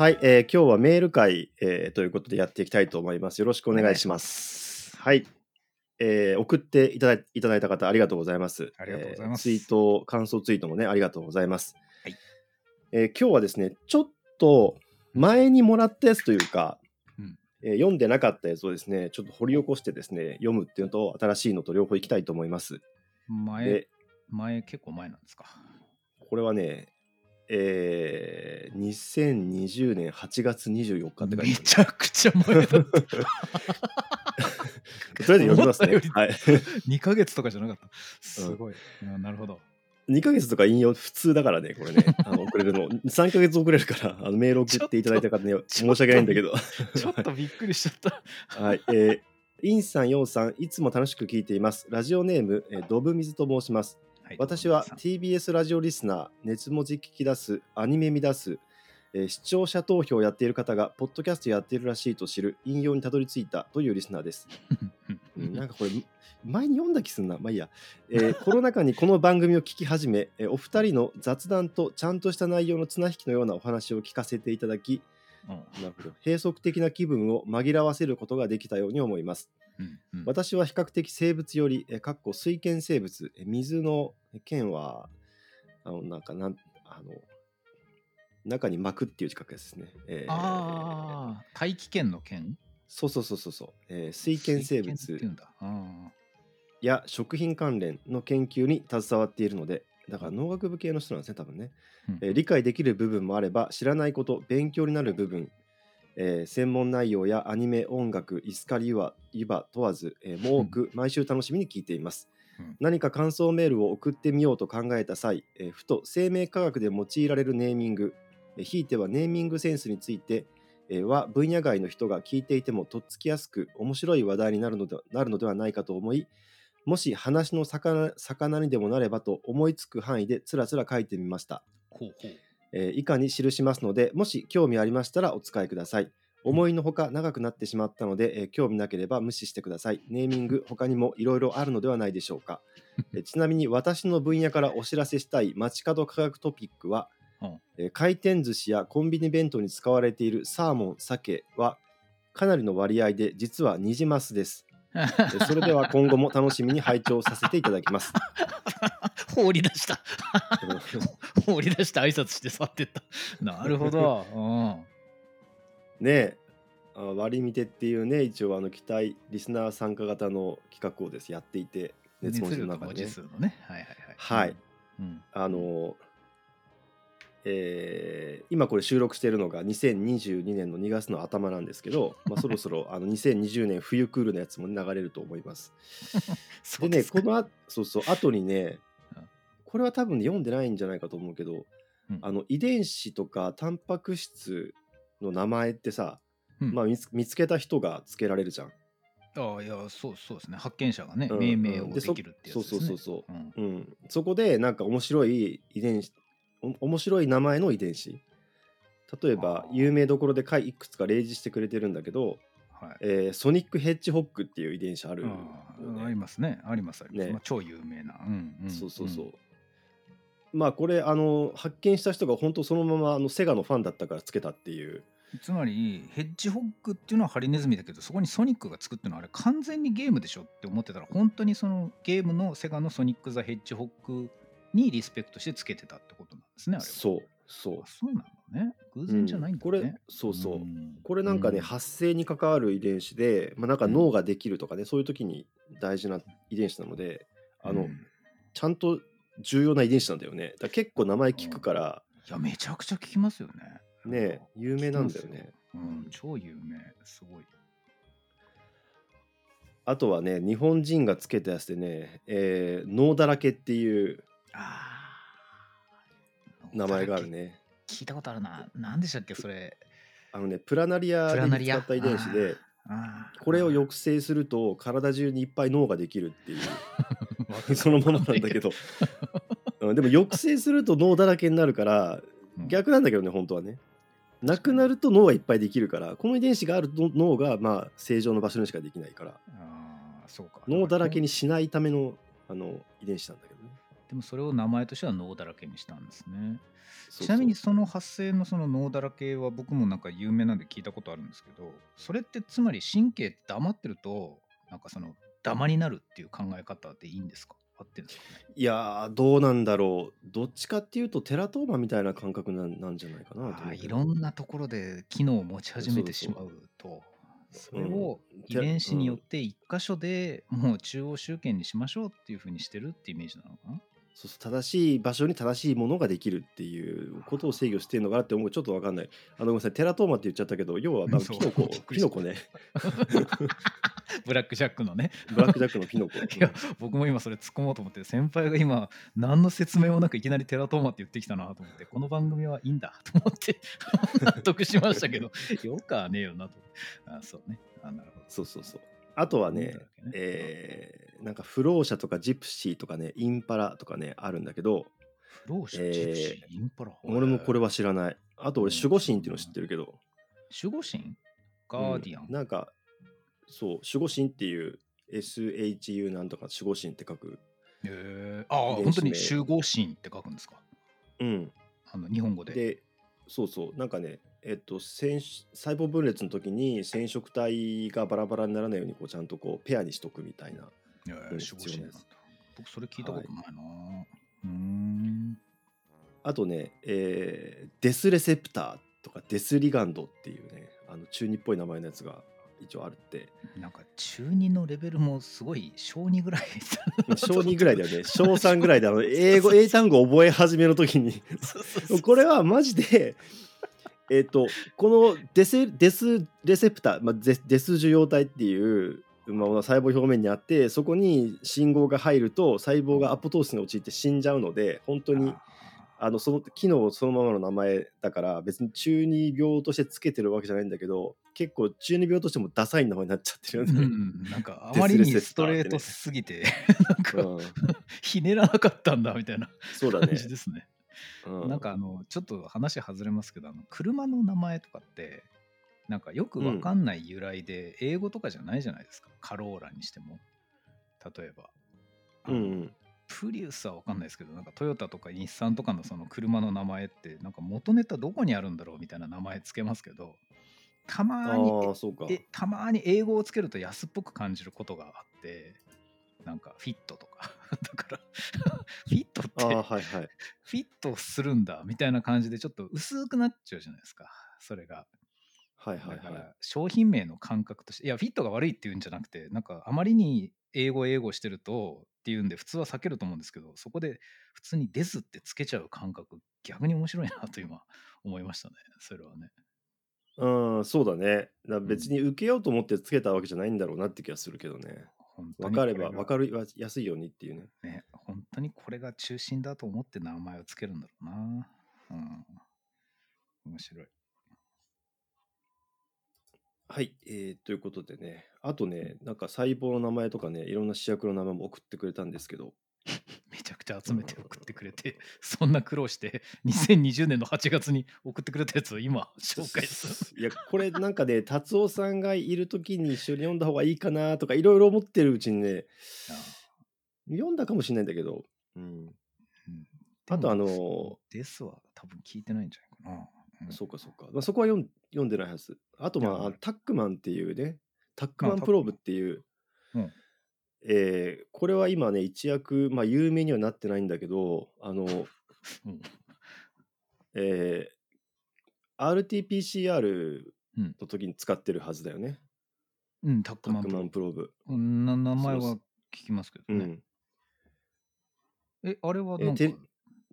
はい、えー今日はメール会、えーということでやっていきたいと思います。よろしくお願いします。はい、えー送っていただいいただいた方ありがとうございます。ありがとうございますえーツイート、感想ツイートもね、ありがとうございます。はいえー今日はですね、ちょっと前にもらったやつというか、うんえー読んでなかったやつをですね、ちょっと掘り起こしてですね、読むっていうのと、新しいのと両方いきたいと思います。前で、、前、結構前なんですか？これはね、えー2020年8月24日って書いてあるめちゃくちゃ前だった。とりあえず読みますね。はい。2ヶ月とかじゃなかった。すごい。うんなるほど。2ヶ月とか引用普通だからね、これね。あの遅れるの。3ヶ月遅れるから、あのメール送っていただいた方ね、ちょっと申し訳ないんだけど。ちょっとびっくりしちゃった。はい。えーインさん、ヨンさん、いつも楽しく聞いています。ラジオネーム、えードブミズと申します。はい私は TBS ラジオリスナー、熱文字聞き出す、アニメ見出す、えー視聴者投票をやっている方が、ポッドキャストやっているらしいと知る引用にたどり着いたというリスナーです。うん なんかこれ前に読んだ気すんな。まあいいや、えーコロナ禍にこの番組を聞き始め、えーお二人の雑談とちゃんとした内容の綱引きのようなお話を聞かせていただきうん。なるほど。閉塞的な気分を紛らわせることができたように思いますうんうん。私は比較的生物より、えーかっこ水圏生物えー水の圏はあのなんかなんあの中に巻くっていう字書くやつですね、えーああ、大気圏の圏そうそうそうそうそう、えー水圏生物や食品関連の研究に携わっているのでだから農学部系の人なんですね多分ね、うん。えー理解できる部分もあれば知らないこと勉強になる部分、えー専門内容やアニメ音楽イスカリユアユバ問わず、えーもう多く毎週楽しみに聞いています、うん。何か感想メールを送ってみようと考えた際、えーふと生命科学で用いられるネーミングえーひいてはネーミングセンスについてえーは分野外の人が聞いていてもとっつきやすく面白い話題になるのでなるのではないかと思いもし話の魚魚にでもなればと思いつく範囲でつらつら書いてみました、ほうほう。えー以下に記しますのでもし興味ありましたらお使いください。思いのほか長くなってしまったので、えー興味なければ無視してください。ネーミング他にもいろいろあるのではないでしょうか。えーちなみに私の分野からお知らせしたい街角科学トピックは、うん。えー回転寿司やコンビニ弁当に使われているサーモン鮭はかなりの割合で実はニジマスです。えーそれでは今後も楽しみに拝聴させていただきます。放り出した。放り出して挨拶して去ってった。なるほど。うん。ねえ、あ割り見てっていうね、一応あの期待、リスナー参加型の企画をですやっていて、熱文字の中で、ねね。はいはいはい。はい。うん。あの、えー今これ収録しているのが2022年の2月の頭なんですけど、まあ、そろそろ あの2020年冬クールのやつも流れると思います。でね、このあそうそう後にねうん、これは多分読んでないんじゃないかと思うけど、うん。あの遺伝子とかタンパク質の名前ってさ、うん。まあ、見つ見つけた人がつけられるじゃん。ああいやそうそうですね。発見者がね、うん命名をできるってやつですね。そうそうそうそう。ん。うん、そこでなんか面白い遺伝子お面白い名前の遺伝子。例えば有名どころで回いくつか例示してくれてるんだけど、はい。えーソニックヘッジホッグっていう遺伝子ある。よね、ありますね。ありますあります、ね。まあ、超有名な、うんうん、そうそうそう、んまあこれあの発見した人が本当そのままあのセガのファンだったからつけたっていう。つまりヘッジホッグっていうのはハリネズミだけどそこにソニックがつくっていうのはあれ完全にゲームでしょって思ってたら本当にそのゲームのセガのソニック・ザ・ヘッジホッグにリスペクトしてつけてたってことですねあれは。そうそう。あそうなのね。偶然じゃないんだね、これそうそう、ん。これなんかね、うん。発生に関わる遺伝子で、まあ、なんか脳ができるとかね、そういう時に大事な遺伝子なのであの、うんちゃんと重要な遺伝子なんだよね。だ結構名前聞くから、いやめちゃくちゃ聞きますよね。ね有名なんだよね。うん、超有名。すごい。あとはね日本人がつけたやつでね、えー脳だらけっていうあー名前があるね。聞いたことあるな。何でしたっけそれ。あのねプラナリアでプラナリア。見つかった遺伝子でこれを抑制すると体中にいっぱい脳ができるっていう。そのままなんだけど、うん、でも抑制すると脳だらけになるからうん。逆なんだけどね本当はね。なくなると脳がいっぱいできるからこの遺伝子があると脳がまあ正常の場所にしかできないから。あーそうか。脳だらけににしないためのあの遺伝子なんだけでもそれを名前としては脳だらけにしたんですね。ちなみにその発生のその脳だらけは僕もなんか有名なんで聞いたことあるんですけどそれってつまり神経って黙ってるとなんかそのダマになるっていう考え方でいいんですか？合ってるんですかね？いやーどうなんだろう。どっちかっていうとテラトーマみたいな感覚なんなんじゃないかないろんなところで機能を持ち始めてしまうと。それを遺伝子によって一箇所でもう中央集権にしましょうっていうふうにしてるってイメージなのかな？そうそう正しい場所に正しいものができるっていうことを制御してるのかなって思うちょっとわかんない。あのごめんなさい。テラトーマって言っちゃったけど要はなんかそう。キノコ キノコねブラックジャックのね。ブラックジャックのキノコ。いや僕も今それ突っ込もうと思って先輩が今何の説明もなくいきなりテラトーマって言ってきたなと思ってこの番組はいいんだと思って納得しましたけど よくはねえよなと。あそうね。あなるほど。そうそうそうあとはねえーなんか不老者とかジプシーとかねインパラとかねあるんだけど不老者、えージプシーインパラ俺もこれは知らない。あと俺うん守護神っていうの知ってるけど。守護神？ガーディアン、うんなんかそう守護神っていう SHU なんとか守護神って書くえー、ああ本当に名守護神って書くんですか？うん。あの日本語で。でそうそうなんかねえっと染細胞分裂の時に染色体がバラバラにならないようにこうちゃんとこうペアにしとくみたいなえーうん守護神なんだ必要です僕それ聞いたことないな、うーん。あとね、えーデスレセプターとかデスリガンドっていうねあの中二っぽい名前のやつが一応あるって。なんか中2のレベルもすごい小2ぐらい 小2ぐらいだよね。小3ぐらいであの英語 英単語覚え始めの時に。これはマジでえっとこのデスデスレセプター、まあ、デスデス受容体っていう、まあ、細胞表面にあってそこに信号が入ると細胞がアポトーシスに陥って死んじゃうので本当にあのその機能そのままの名前だから別に中二病としてつけてるわけじゃないんだけど結構中二病としてもダサい名前になっちゃってるようね。ん、なんかあまりにストレートすぎて、なんかうん。ひねらなかったんだみたいなそうだね。感じですね。うん。なんかあのちょっと話外れますけどあの車の名前とかってなんかよくわかんない由来で、英語とかじゃないじゃないですか。カローラにしても。例えば、うんうん。プリウスはわかんないですけどなんかトヨタとか日産とかのその車の名前ってなんか元ネタどこにあるんだろうみたいな名前つけますけどたまあにたまに英語をつけると安っぽく感じることがあってなんかフィットとか だからフィットってはいはい。フィットするんだみたいな感じでちょっと薄くなっちゃうじゃないですかそれがはいはいはい。だから商品名の感覚としていやフィットが悪いっていうんじゃなくてなんかあまりに英語英語してるとっていうんで普通は避けると思うんですけどそこで普通に「です」ってつけちゃう感覚逆に面白いなと今思いましたね それはねうん、そうだね。だから別に受けようと思ってつけたわけじゃないんだろうなって気がするけどね。本当分かれにこれが。ば分かるやすいようにっていうね。ね本当にこれが中心だと思って名前をつけるんだろうな。うん。面白い。はい、えーということでね、あとね、なんか細胞の名前とかね、いろんな主役の名前も送ってくれたんですけど、めちゃくちゃ集めて送ってくれて、そんな苦労して、2020年の8月に送ってくれたやつを今、紹介する。いや、これなんかね、達夫さんがいるときに一緒に読んだ方がいいかなとか、いろいろ思ってるうちにね、読んだかもしれないんだけど、うん、うん。あとあのですは多分聞いてないんじゃないかな。うん。そうかそうか、まあ、そこは読ん読んでないはず。あと、まあ、タックマンっていうね、タックマン。プローブっていう、うんえーこれは今ね、一躍、まあ、有名にはなってないんだけど、あの、うんえー RT-PCR うんの時に使ってるはずだよね。うん、タックマンプロマンプローブ。うんな名前は聞きますけどね。うん。え、あれはなんか、えテ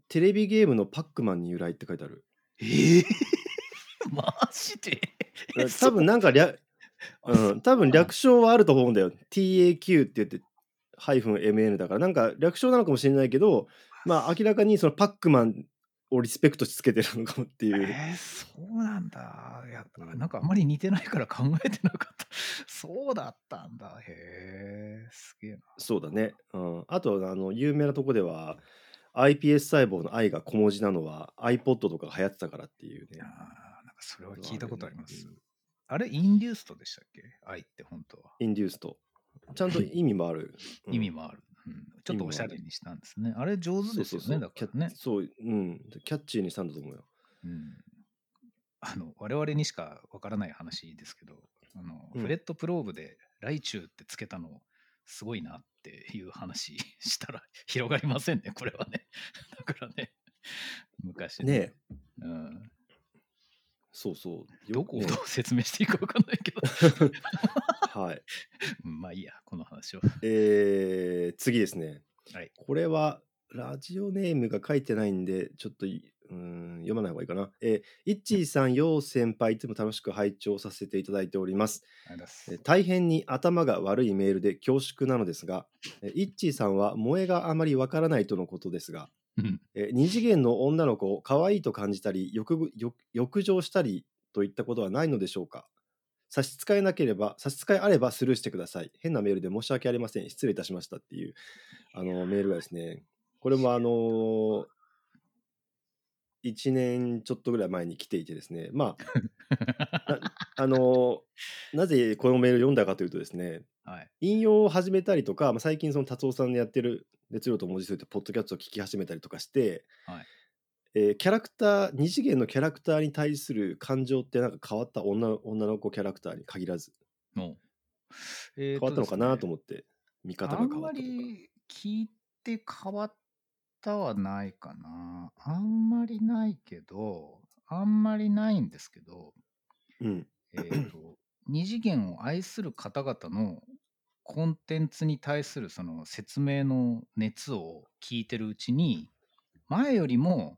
テレビゲームのパックマンに由来って書いてある。えー？マジで？え多分なんか略、うん、多分略称はあると思うんだよ。TAQ って言って、ハイフン MN だから、なんか略称なのかもしれないけど、まあ明らかにそのパックマンをリスペクトしてつけてるのかもっていう。えー、そうなんだ。いや、うんなんかあんまり似てないから考えてなかった。そうだったんだ。へえ、すげえな。そうだね。うん、あと、あの、有名なとこでは、iPS 細胞の I が小文字なのは iPod とかが流行ってたからっていうねあー。なんかそれは聞いたことあります。うんあれ、インデューストでしたっけ？愛って本当は。インデュースト。ちゃんと意味もある。うん意味もある。ううん、ちょっとおしゃれにしたんですね。あれ上手ですよね、そうそうそうキャだからね。そう、うん、キャッチーにしたんだと思うよ。うん、あの我々にしかわからない話ですけど、あのうんフレットプローブでライチュウってつけたのすごいなっていう話したら 広がりませんね、これはね。だからね、昔ねえ、うん、そうそう。どこをねどう説明していいかわかんないけど、はい。うんまあいいや、この話を。えー、次ですね。はい。これはラジオネームが書いてないんで、ちょっというん読まない方がいいかな。えー、いっちーさん、よう先輩、いつも楽しく拝聴させていただいております。えー大変に頭が悪いメールで恐縮なのですが、えーいっちーさんは萌えがあまりわからないとのことですが、うんえー二次元の女の子を可愛いと感じたり欲情したりといったことはないのでしょうか？差し支えなければ差し支えあればスルーしてください。変なメールで申し訳ありません。失礼いたしましたっていうあのメールがですねこれもあの1年ちょっとぐらい前に来ていてですね。まあな あのなぜこのメールを読んだかというとですねはい。引用を始めたりとか、まあ、最近その達夫さんのやってる熱量と文字数ってポッドキャストを聞き始めたりとかして、はい。えーキャラクター二次元のキャラクターに対する感情ってなんか変わった女の女の子キャラクターに限らず。のえ変わったのかなと思思って見方があんま変わったとか。り聞いて変わったはないかな。あんまりないけど、あんまりないんですけど、うんえっ、と、二次元を愛する方々のコンテンツに対するその説明の熱を聞いてるうちに、前よりも、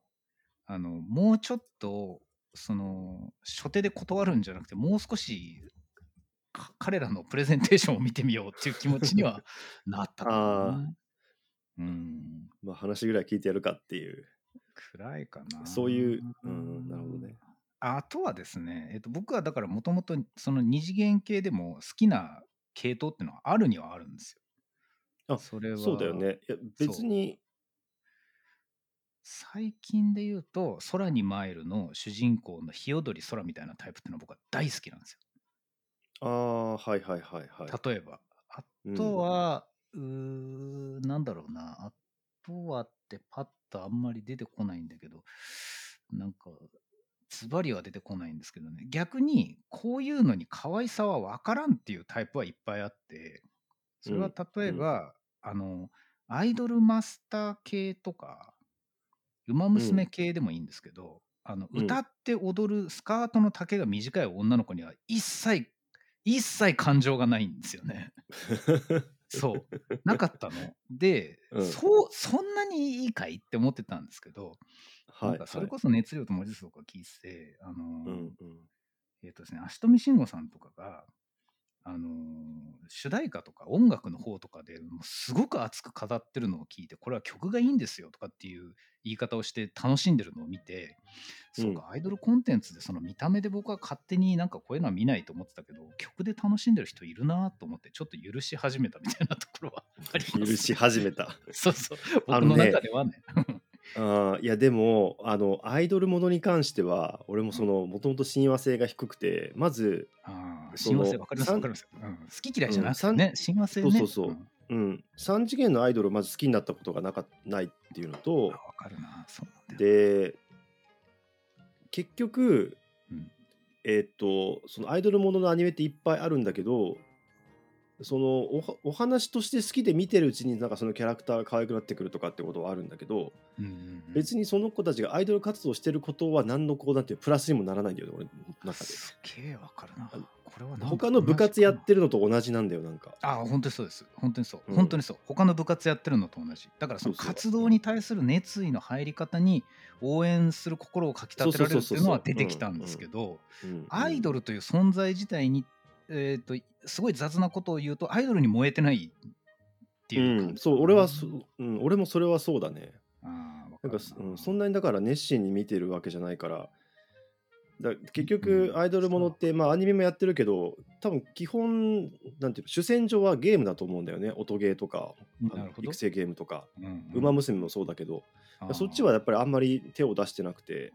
あの、もうちょっと、その、初手で断るんじゃなくて、もう少し、か彼らのプレゼンテーションを見てみようっていう気持ちにはなったかな。うん。まあ話ぐらい聞いてやるかっていう暗いかな。そういううんなるほどねあとはですね、えっと、僕はだからもともとその二次元系でも好きな系統っていうのはあるにはあるんですよ。あそれはそうだよねいや別に最近で言うと「空に舞える」の主人公の日踊り空みたいなタイプっていうのは僕は大好きなんですああはいはいはいはいよ。例えば。あうんとは、うーなんだろうな。あとはってパッとあんまり出てこないんだけど、なんか、ズバリは出てこないんですけどね。逆に、こういうのに可愛さは分からんっていうタイプはいっぱいあって、それは例えば、あの、アイドルマスター系とか、ウマ娘系でもいいんですけど、あのうん歌って踊るスカートの丈が短い女の子には一切、一切感情がないんですよね。そう。なかったの。で、うんそう、そんなにいいかいって思ってたんですけど、はいそれこそ熱量と文字数とか聞いてて、あのーうんうんえっ、とですね、足富慎吾さんとかが、あのー主題歌とか音楽の方とかでもうすごく熱く語ってるのを聞いて、これは曲がいいんですよとかっていう言い方をして楽しんでるのを見て、そうか、アイドルコンテンツでその見た目で僕は勝手になんかこういうのは見ないと思ってたけど、曲で楽しんでる人いるなと思って、ちょっと許し始めたみたいなところはあります。許し始めたそうそう。僕の中ではね。あーいやでもあのアイドルものに関しては俺もそのもともと親和性が低くてまず、親和性わかりますさんわかります、うん。好き嫌いじゃなくてうんね、親和性ね。そうそうそうんうん、3次元のアイドルをまず好きになったことがなかないっていうのとあわかるな。そうなんだよ。で結局、うんえーっとそのアイドルもののアニメっていっぱいあるんだけどそのおはお話として好きで見てるうちになんかそのキャラクターが可愛くなってくるとかってことはあるんだけど、うんうんうん別にその子たちがアイドル活動してることは何のこうなんていうプラスにもならないんだよね俺の中ですげえわかるな。これは他の部活やってるのと同じなんだよなんか。ああ、本当にそうです。本当にそう。うん。本当にそう。他の部活やってるのと同じ。だからその活動に対する熱意の入り方に応援する心をかきたてられるっていうのは出てきたんですけど、うん。アイドルという存在自体に、えー、とすごい雑なことを言うと、アイドルに燃えてないっていううん、感じ。そう俺はそ、うん、俺もそれはそうだね。あな。んかるうん、そんなにだから熱心に見てるわけじゃないからだ結局うん。アイドルものって、まあアニメもやってるけど多分基本なんていうの主戦場はゲームだと思うんだよね。音ゲーとか育。成ゲームとか。うんうん「ウマ娘」もそうだけど、そっちはやっぱりあんまり手を出してなくて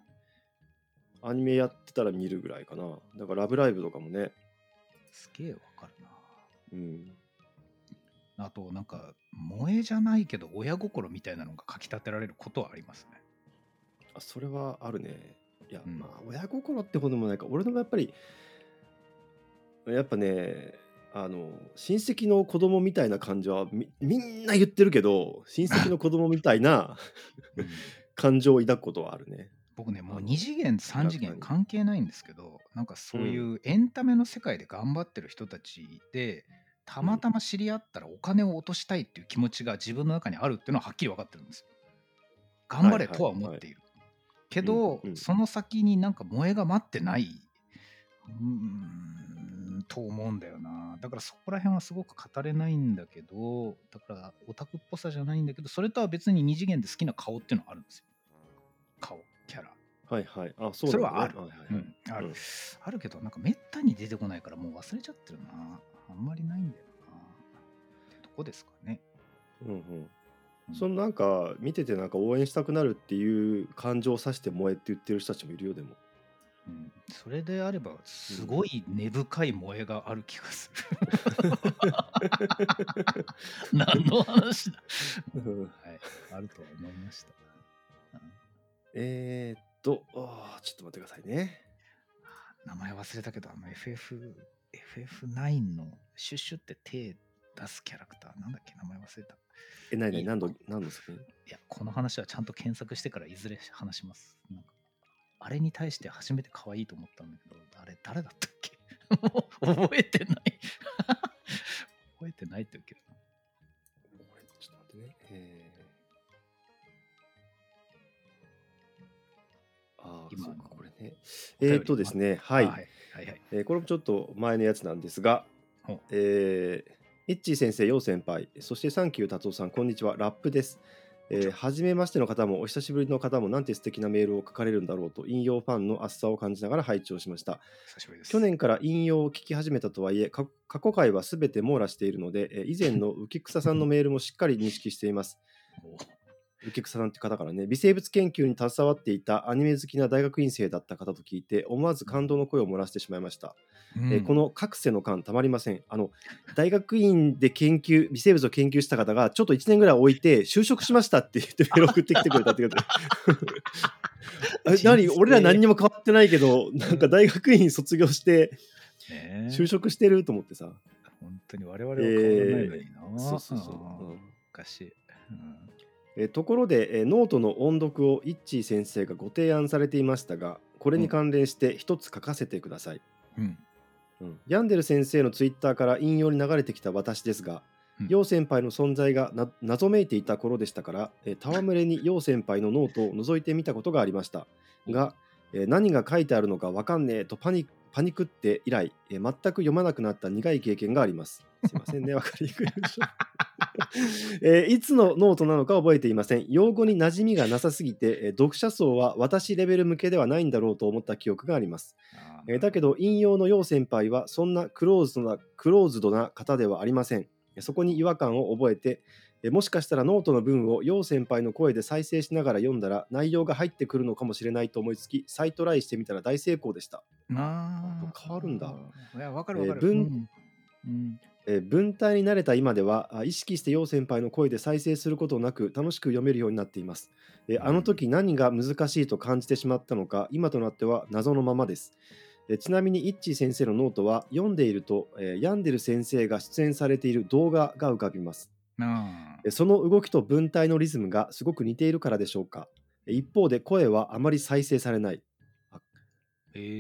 アニメやってたら見るぐらいかな。だから「ラブライブ!」とかもね、すげえわかるな。うん、あとなんか萌えじゃないけど親心みたいなのがかきたてられることはありますね。あそれはあるねいや、うん。まあ親心ってほどもないか。俺のもやっぱりやっぱねあの親戚の子供みたいな感情はみみんな言ってるけど親戚の子供みたいな うん。感情を抱くことはあるね。僕ねもうあの2次元3次元関係ないんですけどなんかそういうエンタメの世界で頑張ってる人たちでたまたま知り合ったらお金を落としたいっていう気持ちが自分の中にあるっていうのははっきり分かってるんですよ。頑張れとは思っている。けど、うんうん。その先になんか萌えが待ってないうーんと思うんだよな。だからそこら辺はすごく語れないんだけどだからオタクっぽさじゃないんだけどそれとは別に2次元で好きな顔っていうのはあるんですよ。顔キャラ。はいはい。あそうね。それはある。はいはいはい。うん、ある、うん。あるけどなんかめったに出てこないからもう忘れちゃってるな。あんまりないんだよな。ってとこですかね、うんうんうんそのなんか見ててなんか応援したくなるっていう感情を指して萌えって言ってる人たちもいるよでも。うん、それであればすごい根深い萌えがある気がする。何の話だ、うん。はい、あるとは思いました、うんえー、っとちょっと待ってくださいね。名前忘れたけどあの FF FF9 のシュッシュって手出すキャラクターなんだっけ？名前忘れたえ何いい何何度何の作品？いや、この話はちゃんと検索してからいずれ話します。なんかあれに対して初めて可愛いと思ったんだけど、あれ誰だったっけ？も う覚えてない。覚えてないって言うけどな。ちょっと待ってね。えー、ああ、今これね。えーっとですね、はい、あはい。はいはい。えーこれもちょっと前のやつなんですがえー、イッチー先生、ヨウ先輩、そしてサンキュー達夫さん、こんにちは、ラップです。えー、初めましての方もお久しぶりの方もなんて素敵なメールを書かれるんだろうと引用ファンの熱さを感じながら拝聴しました。久しぶりです。去年から引用を聞き始めたとはいえか過去回はすべて網羅しているのでえー以前の浮草さんのメールもしっかり認識していますお浮草さんって方からね微生物研究に携わっていたアニメ好きな大学院生だった方と聞いて思わず感動の声を漏らしてしまいました、うん。えーこの覚醒の感たまりません。あの大学院で研究微生物を研究した方がちょっと1年ぐらい置いて就職しましたって言ってメール送ってきてくれたってこと え何？俺ら何にも変わってないけどなんか大学院卒業して就職してると思ってさ、本当に我々は変わらないのにな。そうそうそう、あーうん。おかしい。うんえーところで、えーノートの音読をイッチー先生がご提案されていましたがこれに関連して一つ書かせてください、うん。うん。ヤンデル先生のツイッターから引用に流れてきた私ですがうん。ヤン、先輩の存在がな謎めいていた頃でしたから、えー戯れにヤン先輩のノートを覗いてみたことがありました。が、えー何が書いてあるのかわかんねえとパニパニクって以来、えー全く読まなくなった苦い経験がありますすいませんねわかりにくいでしょ。えーいつのノートなのか覚えていません。用語に馴染みがなさすぎて、えー読者層は私レベル向けではないんだろうと思った記憶があります。あー。えーだけど引用のヤン先輩はそんなクローズドなクローズドな方ではありません。えーそこに違和感を覚えてえーもしかしたらノートの文をヤン先輩の声で再生しながら読んだら内容が入ってくるのかもしれないと思いつき再トライしてみたら大成功でした、あー。変わるんだ。いや、わかるわかる。えー文うん。うんえー文体に慣れた今ではあ意識して楊先輩の声で再生することなく楽しく読めるようになっています。えーあの時何が難しいと感じてしまったのか今となっては謎のままです。えーちなみにイッチー先生のノートは読んでいると、えーヤンデル先生が出演されている動画が浮かびます。その動きと文体のリズムがすごく似ているからでしょうか。えー一方で声はあまり再生されない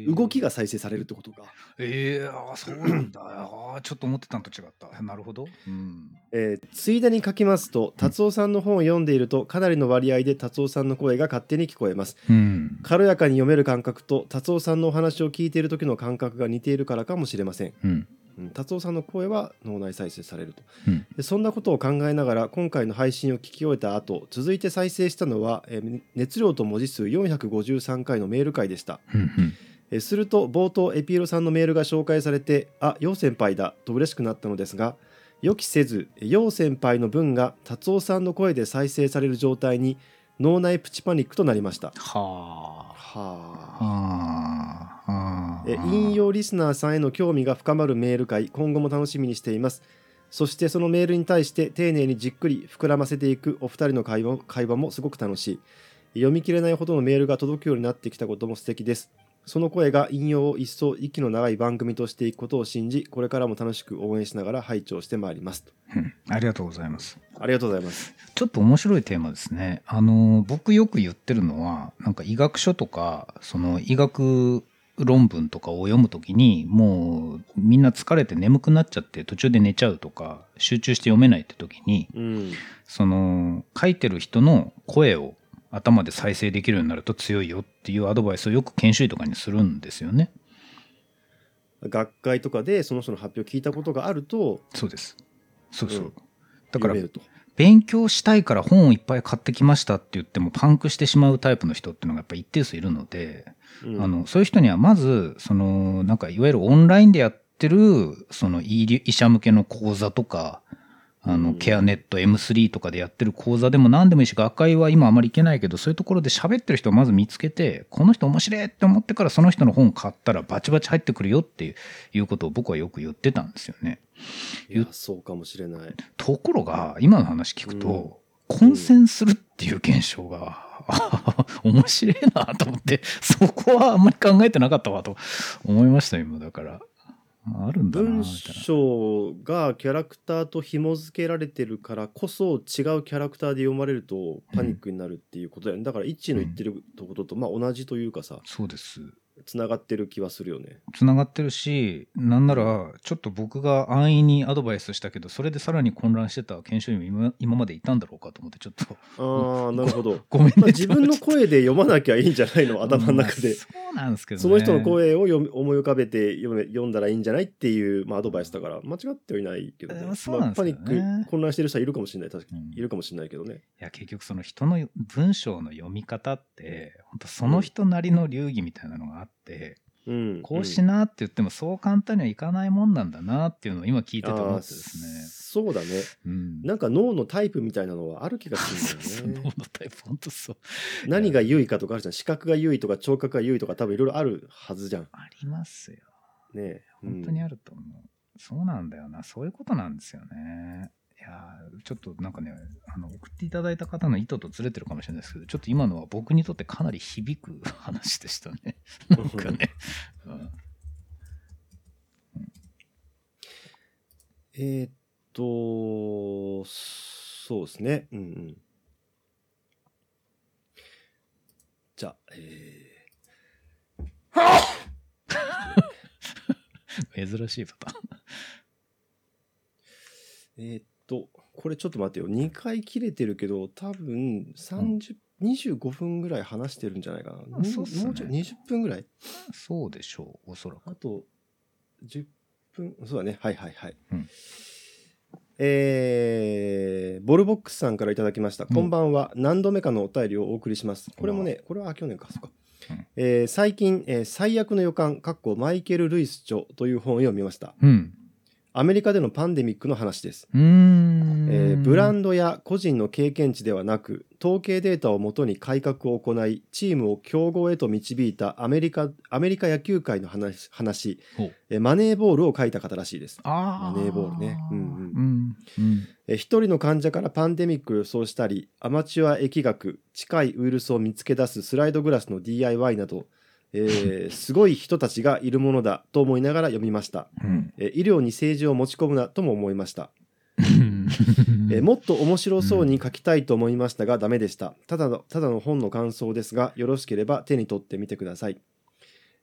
動きが再生されるってことか、ええあーそうなんだ。あーちょっと思ってたのと違った。なるほど。うん。えーついでに書きますと達夫さんの本を読んでいるとかなりの割合で達夫さんの声が勝手に聞こえますうん。軽やかに読める感覚と達夫さんのお話を聞いている時の感覚が似ているからかもしれません、うん。うん、達夫さんの声は脳内再生されるとうん。でそんなことを考えながら今回の配信を聞き終えた後続いて再生したのは、えー熱量と文字数453回のメール回でしたうん。えーすると冒頭エピーロさんのメールが紹介されてあ陽先輩だと嬉しくなったのですが予期せず陽先輩の文が達夫さんの声で再生される状態に脳内プチパニックとなりましたはあ。はあ。え引用リスナーさんへの興味が深まるメール会今後も楽しみにしています。そしてそのメールに対して丁寧にじっくり膨らませていくお二人の会話会話もすごく楽しい。読み切れないほどのメールが届くようになってきたことも素敵です。その声が引用を一層息の長い番組としていくことを信じこれからも楽しく応援しながら拝聴してまいります。うん。ありがとうございます。ありがとうございます。ちょっと面白いテーマですね。あの僕よく言ってるのはなんか医学書とかその医学論文とかを読むときにもうみんな疲れて眠くなっちゃって途中で寝ちゃうとか集中して読めないって時にうんその書いてる人の声を頭で再生できるようになると強いよっていうアドバイスをよく研修医とかにするんですよね。学会とかでその人の発表を聞いたことがあるとそうです。そうそう。うんだから勉強したいから本をいっぱい買ってきましたって言ってもパンクしてしまうタイプの人っていうのがやっぱ一定数いるので、うん。あのそういう人にはまずそのなんかいわゆるオンラインでやってるその医医者向けの講座とかあうん。のケアネット M3 とかでやってる講座でも何でもいいし学会は今あまり行けないけどそういうところで喋ってる人をまず見つけてこの人面白いって思ってからその人の本買ったらバチバチ入ってくるよっていうことを僕はよく言ってたんですよね。いやそうかもしれない。ところが今の話聞くと、うん。混戦するっていう現象が、面白いなと思ってそこはあんまり考えてなかったわと思いました今だからあるんだなみ文章がキャラクターと紐付けられてるからこそ違うキャラクターで読まれるとパニックになるっていうことだよね、だから一致の言ってることとまあ同じというかさ。そうですつながってる気はするよね。つながってるしなんならちょっと僕が安易にアドバイスしたけどそれでさらに混乱してた研修医も今今までいたんだろうかと思ってちょっと。ああなるほど。ご めんねまあ自分の声で読まなきゃいいんじゃないの？頭の中で、まあそうなんですけどね。その人の声を読み思い浮かべて読め読んだらいいんじゃないっていう、まあ、アドバイスだから間違ってはいないけどね、えーそうなんですパよね。ニック混乱してる人はいるかもしれない。確かうん。にいるかもしれないけどね、いや結局その人の文章の読み方って本当その人なりの流儀みたいなのがあって、うん、こうしなって言ってもそう簡単にはいかないもんなんだなっていうのを今聞いてて思ってですね。そうだねうん、なんか脳のタイプみたいなのはある気がするんだよね のタイプ本当そう。何が優位かとかあるじゃん視覚が優位とか聴覚が優位とか多分いろいろあるはずじゃんねありますよ。え本当にあると思う。そうなんだよな。そういうことなんですよね。いやーちょっとなんかねあの送っていただいた方の意図とずれてるかもしれないですけどちょっと今のは僕にとってかなり響く話でしたね。なんかね。うんえーっとそうですねうんうんじゃあえ 珍しいパターン。ー、えーっと。これちょっと待ってよ。2回切れてるけど多分30、25分ぐらい話してるんじゃないかな。あそうっすね。もうちょい20分ぐらい？そうでしょう、おそらく。あと10分。そうだね。はいはいはい、うん。えーボルボックスさんからいただきました、うん。こんばんは。何度目かのお便りをお送りします。これもねこれは去年かそうか、うん。えー最近、えー最悪の予感かっこマイケル・ルイス著という本を読みました。うん。アメリカでのパンデミックの話です。えーブランンドや個人の経験値ではなく統計データをもとに改革を行いチームを競合へと導いたアメリカアメリカ野球界の話話えーマネーボールを書いた方らしいです。あマネーボールねうんうんうん。うん。えー一人の患者からパンデミックを予想したりアマチュア疫学近いウイルスを見つけ出すスライドグラスの DIY など、えーすごい人たちがいるものだと思いながら読みました、うん。えー医療に政治を持ち込むなとも思いました。う んえーもっと面白そうに書きたいと思いましたがダメでした。ただのただの本の感想ですがよろしければ手に取ってみてください、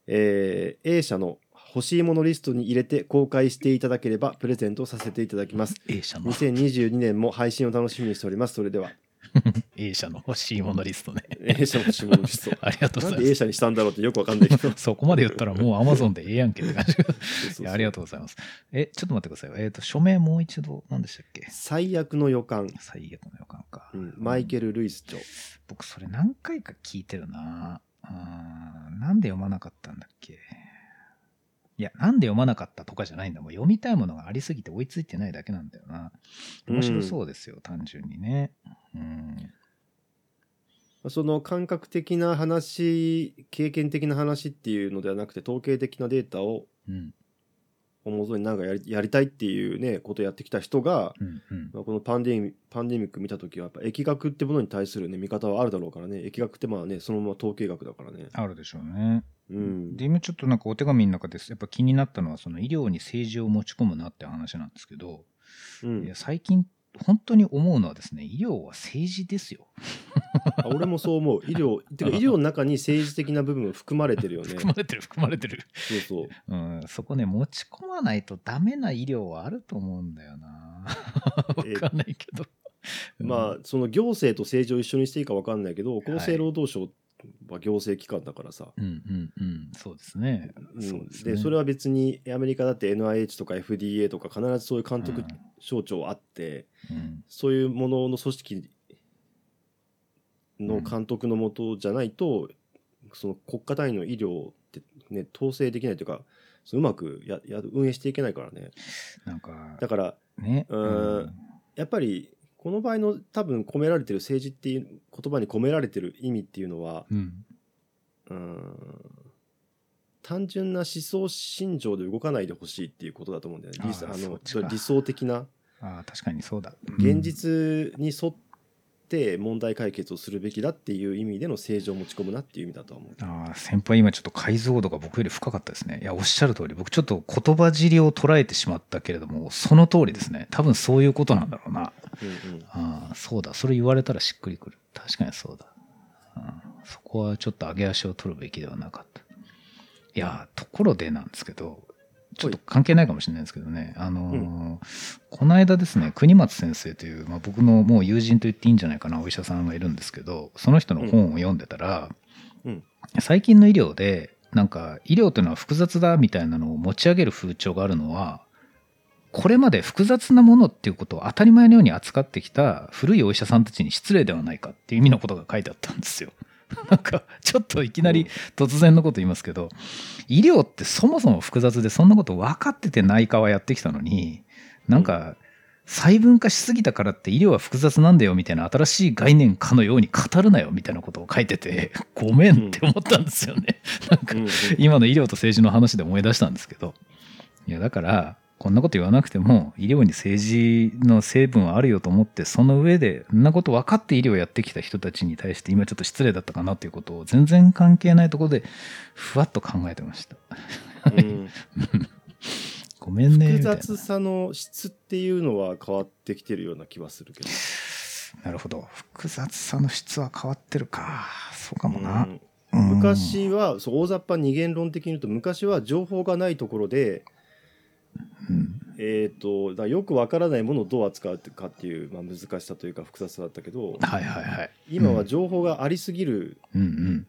えー A 社の欲しいものリストに入れて公開していただければプレゼントさせていただきます。A 社の。2022年も配信を楽しみにしております。それでは A 社の欲しいものリストね。A 社の欲しいものリスト ありがとうごなんで A ざいます。社にしたんだろうってよくわかんないけど そこまで言ったらもう Amazon でええやんけって感じ。いやありがとうございます。え、ちょっと待ってくださいよ。えっ、と、署名もう一度、何でしたっけ？最悪の予感、最悪の予感か。うんマイケル・ルイス著僕、それ何回か聞いてるな。うーんなんで読まなかったんだっけ？いや、なんで読まなかったとかじゃないんだ。もう読みたいものがありすぎて追いついてないだけなんだよな。面白そうですよ、単純にね。うん。その感覚的な話経験的な話っていうのではなくて統計的なデータをうん。をもとになんかやりやりたいっていうねことをやってきた人が、うんうん。まあ、このパンデミパンデミック見た時はやっぱ疫学ってものに対するね見方はあるだろうからね。疫学ってまあねそのまま統計学だからね。あるでしょうね。うん。で今ちょっとなんかお手紙の中です。やっぱ気になったのはその医療に政治を持ち込むなって話なんですけど、うん。いや最近本当に思うのはですね医療は政治ですよ。あ俺もそう思う 医療てか医療の中に政治的な部分が含まれてるよね 含まれてる含まれてる。そうそううん、そこね持ち込まないとダメな医療はあると思うんだよな。わえかんないけど。まあその行政と政治を一緒にしていいか分かんないけど厚生労働省は行政機関だからさ、うんうんうん。そうですね。うん。そうですね。でそれは別にアメリカだって NIH とか FDA とか必ずそういう監督省庁あって、うん。そういうものの組織の監督のもとじゃないと、その国家単位の医療ってね統制できないというかそのうまくやや運営していけないからね。なんかだからね。うーん。やっぱりこの場合の多分込められてる政治っていう言葉に込められてる意味っていうのはうんうーん単純な思想信条で動かないでほしいっていうことだと思うんだよね。理あの理想的なああ確かにそうだ。現実に沿って問題解決をするべきだっていう意味での政治を持ち込むなっていう意味だとは思う。ああ先輩今ちょっと解像度が僕より深かったですね。いやおっしゃる通り僕ちょっと言葉尻を捉えてしまったけれどもその通りですね。多分そういうことなんだろうな。うんうん。ああそうだ。それ言われたらしっくりくる。確かにそうだ。うん。そこはちょっと上げ足を取るべきではなかった。いやところでなんですけどちょっと関係ないかもしれないんですけどね、あのーこの間ですね国松先生という、まあ、僕のもう友人と言っていいんじゃないかなお医者さんがいるんですけどその人の本を読んでたら、うん。最近の医療でなんか医療というのは複雑だみたいなのを持ち上げる風潮があるのはこれまで複雑なものっていうことを当たり前のように扱ってきた古いお医者さんたちに失礼ではないかっていう意味のことが書いてあったんですよ。なんかちょっといきなり突然のこと言いますけど医療ってそもそも複雑でそんなこと分かってて内科はやってきたのになんか細分化しすぎたからって医療は複雑なんだよみたいな新しい概念かのように語るなよみたいなことを書いてて ごめんって思ったんですよね。なんか今の医療と政治の話で思い出したんですけど。いやだからこんなこと言わなくても医療に政治の成分はあるよと思ってその上でそんなこと分かって医療やってきた人たちに対して今ちょっと失礼だったかなっていうことを全然関係ないところでふわっと考えてました。うん。ごめんね複雑さの質っていうのは変わってきてるような気はするけど。なるほど。複雑さの質は変わってるか。そうかもな、うん。うん昔はそう大雑把に二元論的に言うと昔は情報がないところで、うんえー、とだよくわからないものをどう扱うかっていう、まあ、難しさというか複雑さだったけどはいはいはい。今は情報がありすぎる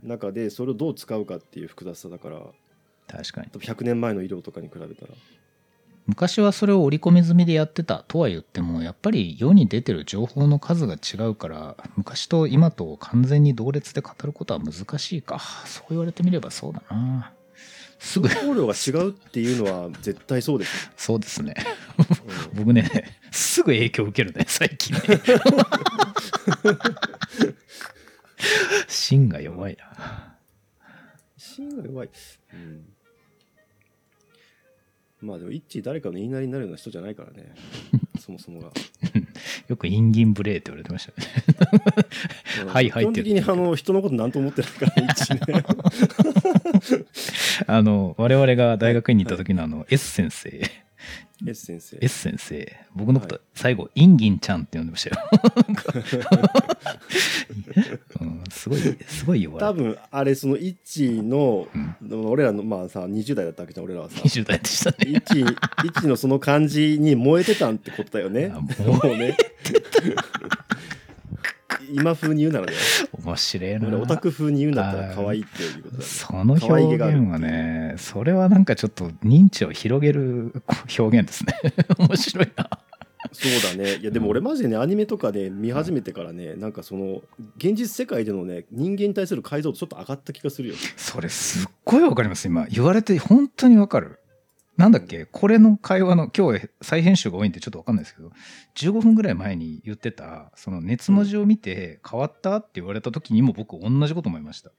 中でそれをどう使うかっていう複雑さだから確かに。100年前の医療とかに比べたら。昔はそれを織り込み済みでやってたとは言ってもやっぱり世に出てる情報の数が違うから昔と今と完全に同列で語ることは難しいか。そう言われてみればそうだなすぐ情報量が違うっていうのは絶対そうですよ。そうですね。うん。僕ねすぐ影響受けるね最近ね。芯が弱いな。芯が弱い。うん。まあでも一致誰かの言いなりになるような人じゃないからねそもそもが。よくインギンブレーって言われてましたよねうんはいはいって基本的にあの人のこと何とも思ってないから一致ね。あの我々が大学院に行った時のあの S 先生 S 先生。S 先生僕のことは最後、インギンちゃんって呼んでましたよ、うん、すごいすごい言われ多分あれその一致のうん俺らのまあさ20代だったわけじゃん俺らはさ。20代でしたね一致一致のその感じに燃えてたんってことだよね。もうね。今風に言うならね、面白いな。俺オタク風に言うんだったら可愛いっていうことだね。その表現はねそれはなんかちょっと認知を広げる表現ですね。面白いな。そうだね。いやでも俺マジでねアニメとかで見始めてからね、なんかその現実世界でのね人間に対する解像度ちょっと上がった気がするよ。それすっごいわかります今。言われて本当にわかるなんだっけ？これの会話の今日再編集が多いんでちょっとわかんないですけど15分ぐらい前に言ってたその熱文字を見て変わったって言われた時にも僕同じこと思いました。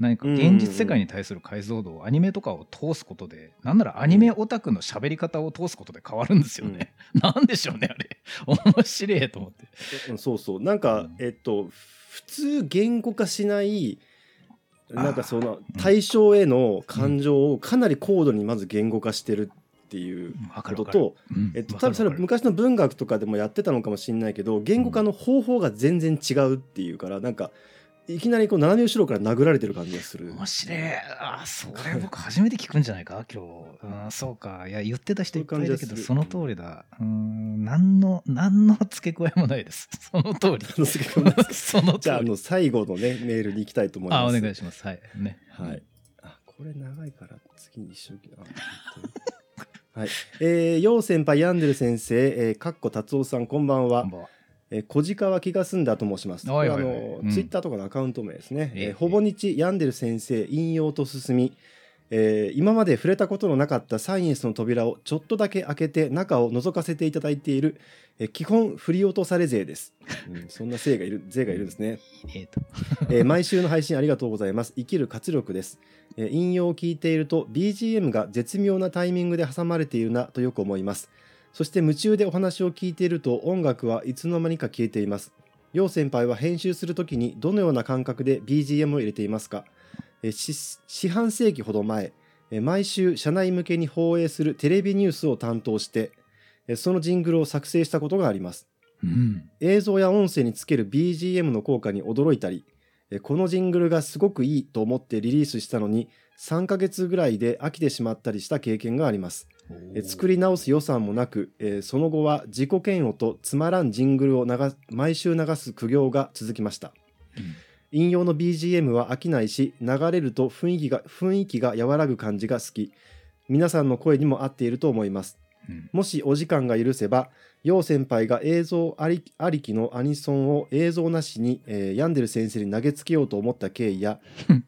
何か現実世界に対する解像度をアニメとかを通すことでなんならアニメオタクの喋り方を通すことで変わるんですよね、なんでしょうねあれ。面白いと思って。うんそうそう。なんか、うん。えっと普通言語化しないなんかその対象への感情をかなり高度にまず言語化してるっていうことと、うん。えっと、多分それ昔の文学とかでもやってたのかもしれないけど言語化の方法が全然違うっていうからなんかいきなりこう斜め後ろから殴られてる感じがする。面白い。あそれ僕初めて聞くんじゃないか？今日、うん、そうか。いや言ってた人いっぱいいるけどその通りだ。うん何の何の付け加えもないです。その通り。その通り。じゃああの最後のねメールに行きたいと思いあおます。願いします。はい。ね。はい。あ、これ長いから次に一緒に。あ本当にはい。えー、よう先輩、ヤンデル先生、えー、かっこ達夫さん、こんばんは。こん。ばんはえー、小鹿は気が済んだと申します。あはいはいはいの、うんツイッターとかのアカウント名ですね。えええーほぼ日ヤンデル先生引用と進み、えー今まで触れたことのなかったサイエンスの扉をちょっとだけ開けて中を覗かせていただいている、えー基本振り落とされ勢です。うん、そんな勢がいる勢がいるんですね。いいねと えー毎週の配信ありがとうございます。生きる活力です。えー引用を聞いていると BGM が絶妙なタイミングで挟まれているなとよく思います。そして夢中でお話を聞いていると音楽はいつの間にか消えています。陽先輩は編集するときにどのような感覚で BGM を入れていますか、四半世紀ほど前、えー毎週社内向けに放映するテレビニュースを担当して、えーそのジングルを作成したことがあります。うん映像や音声につける BGM の効果に驚いたりえこのジングルがすごくいいと思ってリリースしたのに3ヶ月ぐらいで飽きてしまったりした経験があります。え作り直す予算もなくえその後は自己嫌悪とつまらんジングルを毎週流す苦行が続きました。うん。引用の BGM は飽きないし流れると雰囲気が雰囲気が和らぐ感じが好き。皆さんの声にも合っていると思います。うん。もしお時間が許せば、陽先輩が映像ありきのアニソンを映像なしに、えーヤンデル先生に投げつけようと思った経緯や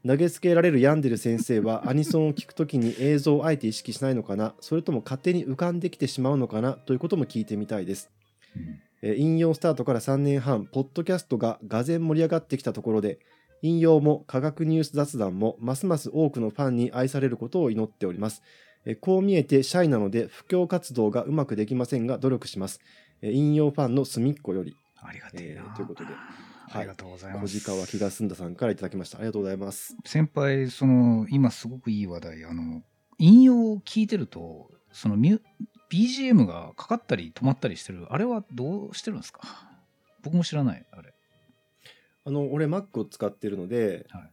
投げつけられるヤンデル先生はアニソンを聞くときに映像をあえて意識しないのかなそれとも勝手に浮かんできてしまうのかなということも聞いてみたいです。うんえー引用スタートから3年半、ポッドキャストががぜ盛り上がってきたところで、引用も科学ニュース雑談もますます多くのファンに愛されることを祈っております。えーこう見えてシャイなので布教活動がうまくできませんが努力します。えー引用ファンの隅っこより、ありがてえな、えーということで。ありがとうございます、小鹿気が済んださんからいただきました。ありがとうございます。先輩その今すごくいい話題。あの引用を聞いてるとそのミュ BGM がかかったり止まったりしてる。あれはどうしてるんですか？僕も知らないあれ。あの俺 Mac を使ってるので、はい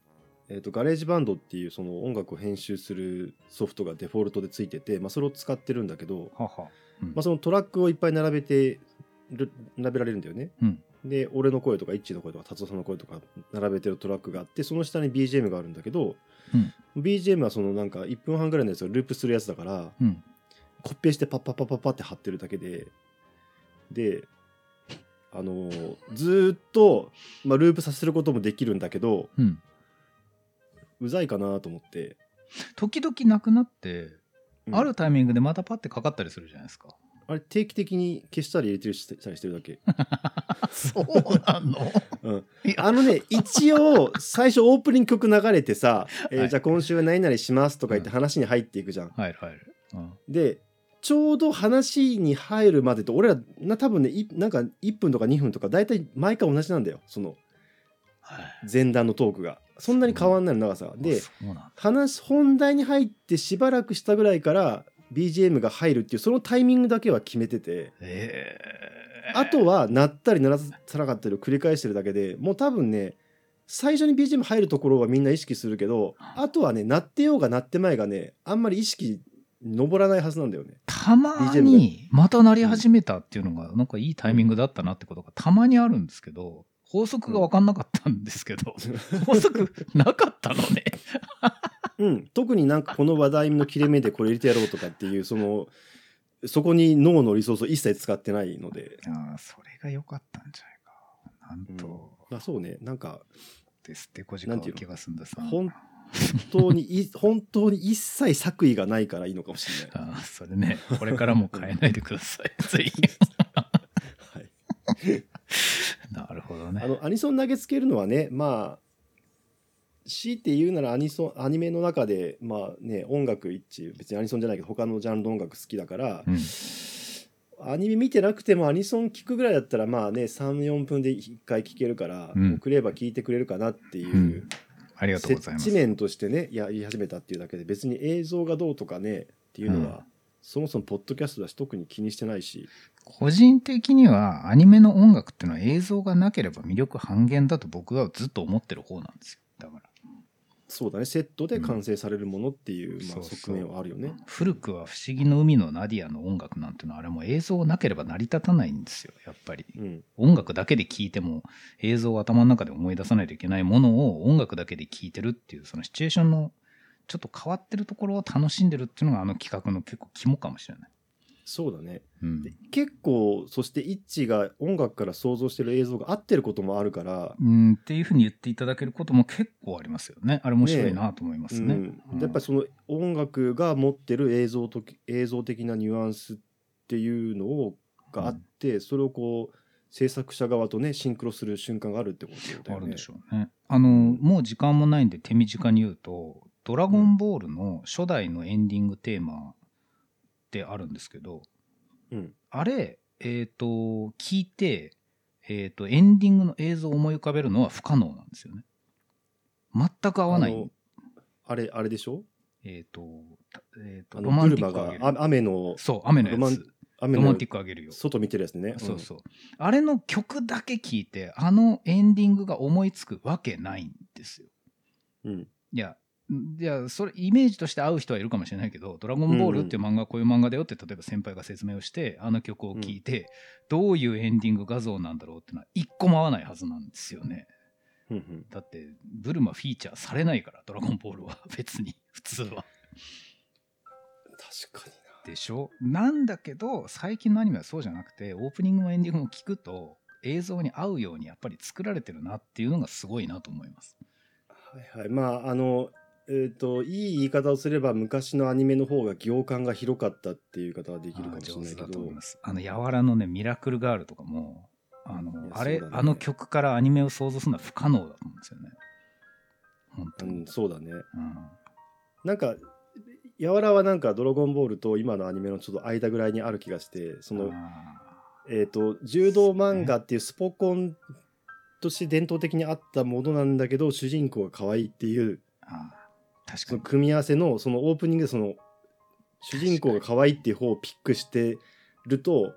えー、とガレージバンドっていうその音楽を編集するソフトがデフォルトでついてて、まあ、それを使ってるんだけど、はは、うん。まあ、そのトラックをいっぱい並べてる並べられるんだよね。うん。で俺の声とかイッチーの声とか達夫さんの声とか並べてるトラックがあってその下に BGM があるんだけど、BGM はそのなんか1分半ぐらいのやつをループするやつだからうん。コピペしてパッパッパッパッパって貼ってるだけでであのーずーっと、まあ、ループさせることもできるんだけどうざいかなと思って、時々なくなって、うん。あるタイミングでまたパッてかかったりするじゃないですか。あれ定期的に消したり入れてるしたりしてるだけ、そうなの？うん、あのね一応最初オープニング曲流れてさ、えーはいじゃあ今週は何々しますとか言ってうん話に入っていくじゃん。入る入る、うん。でちょうど話に入るまでと俺らな多分ねいなんか1分とか2分とか大体毎回同じなんだよそのはい。前段のトークがそんなに変わんないの長さがで話本題に入ってしばらくしたぐらいから BGM が入るっていうそのタイミングだけは決めてて。え。ーあとは鳴ったり鳴らさなかったりを繰り返してるだけでもう多分ね最初に BGM 入るところはみんな意識するけどあ。とはね鳴ってようが鳴ってまいがねあんまり意識上らないはずなんだよね。たまにまた鳴り始めたっていうのがなんかいいタイミングだったなってことがたまにあるんですけど法則が分かんなかったんですけど、法則なかったのね。うん、特になんかこの話題の切れ目でこれ入れてやろうとかっていうそのそこに脳のリソースを一切使ってないので、ああそれが良かったんじゃないか。なんうんと、まあ、そうねなんかですって小鹿は気が済んださ。本当にい 本当に一切作為がないからいいのかもしれない。ああそれねこれからも変えないでください。ぜひ。はい、なるほどね。あ。のアニソン投げつけるのはねまあ強いて言うならアニソンアニメの中でまあね音楽一致別にアニソンじゃないけど他のジャンルの音楽好きだから、うん。アニメ見てなくてもアニソン聞くぐらいだったらまあね34分で1回聞けるから、うん。送れば聞いてくれるかなっていう、うん。ありがとうございます。設置 面としてねやり始めたっていうだけで別に映像がどうとかねっていうのは、うんそもそもポッドキャストだし特に気にしてないし。個人的にはアニメの音楽っていうのは映像がなければ魅力半減だと僕はずっと思ってる方なんですよ。だから。そうだね。セットで完成されるものっていう、まあ、そうそう。側面はあるよね。古くは「不思議の海のナディア」の音楽なんていうのはあれもう映像なければ成り立たないんですよ。やっぱり。うん。音楽だけで聴いても映像を頭の中で思い出さないといけないものを音楽だけで聴いてるっていうそのシチュエーションのちょっと変わってるところを楽しんでるっていうのがあの企画の結構肝かもしれない。そうだねうんで結構そしてイッチが音楽から想像してる映像が合ってることもあるから、うん、っていうふうに言っていただけることも結構ありますよね。あれ面白いなと思いますね。うん、やっぱりその音楽が持ってる映像と映像的なニュアンスっていうのをがあって、それをこう制作者側とねシンクロする瞬間があるってことだよね。あるでしょうね。あの、もう時間もないんで手短に言うと、ドラゴンボールの初代のエンディングテーマってあるんですけど、うんあれ、えっ、と、聞いて、えっ、と、エンディングの映像を思い浮かべるのは不可能なんですよね。全く合わないあれあれでしょ？えっ、と、たえっ、と、あロマンティックあげる。があ雨のそう、雨のやつ。雨のロマンティックあげるよ。外見てるやつね。そうそう。あれの曲だけ聞いて、あのエンディングが思いつくわけないんですよ。うん。うん。いや、いや、それ、イメージとして合う人はいるかもしれないけど、ドラゴンボールっていう漫画はこういう漫画だよって、例えば先輩が説明をして、あの曲を聴いて、どういうエンディング画像なんだろうっていうのは、一個も合わないはずなんですよね。だって、ブルマフィーチャーされないから、ドラゴンボールは。別に、普通は。確かにな。でしょ？なんだけど、最近のアニメはそうじゃなくて、オープニングもエンディングも聞くと、映像に合うようにやっぱり作られてるなっていうのがすごいなと思います。はいはい。まああのえっ、といい言い方をすれば昔のアニメの方が行間が広かったっていう言い方はできるかもしれないけど上手だと思い。ます。あの、やわらのね、ミラクルガールとかも、あの、あれ、あの曲からアニメを想像するのは不可能だと思うんですよね。本当に。うん、そうだね。うんなんかやわらはなんか「ドラゴンボール」と今のアニメのちょっと間ぐらいにある気がしてその、あえー、と柔道漫画っていうスポコンとして伝統的にあったものなんだけど主人公が可愛いっていうーあー確そかに。の組み合わせのそのオープニングでその主人公が可愛いっていう方をピックしてると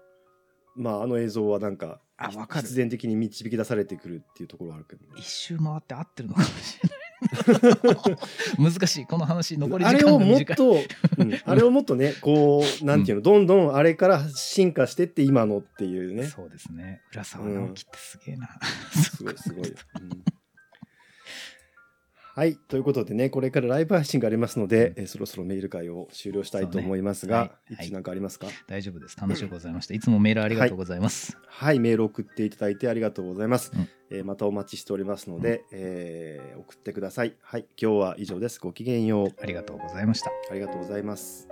まああの映像はなんかあわかる必然的に導き出されてくるっていうところはあるけどね。一周回って合ってるのかもしれない。難しい。この話、残り時あれを間が短い。もっと、うんあれをもっとねこうなんていうの、どんどんあれから進化してって今のっていうねそうですね。浦沢直樹ってすげえな。すごいすごいよ、うんはいということでねこれからライブ配信がありますので、えーそろそろメール会を終了したいと思いますが、ね。はい。一致なんかありますか？大丈夫です。楽しゅうございました。いつもメールありがとうございます。はいメール送っていただいてありがとうございます、うん。えーまたお待ちしておりますので、えー送ってください。はい今日は以上です。ごきげんよう。ありがとうございました。ありがとうございます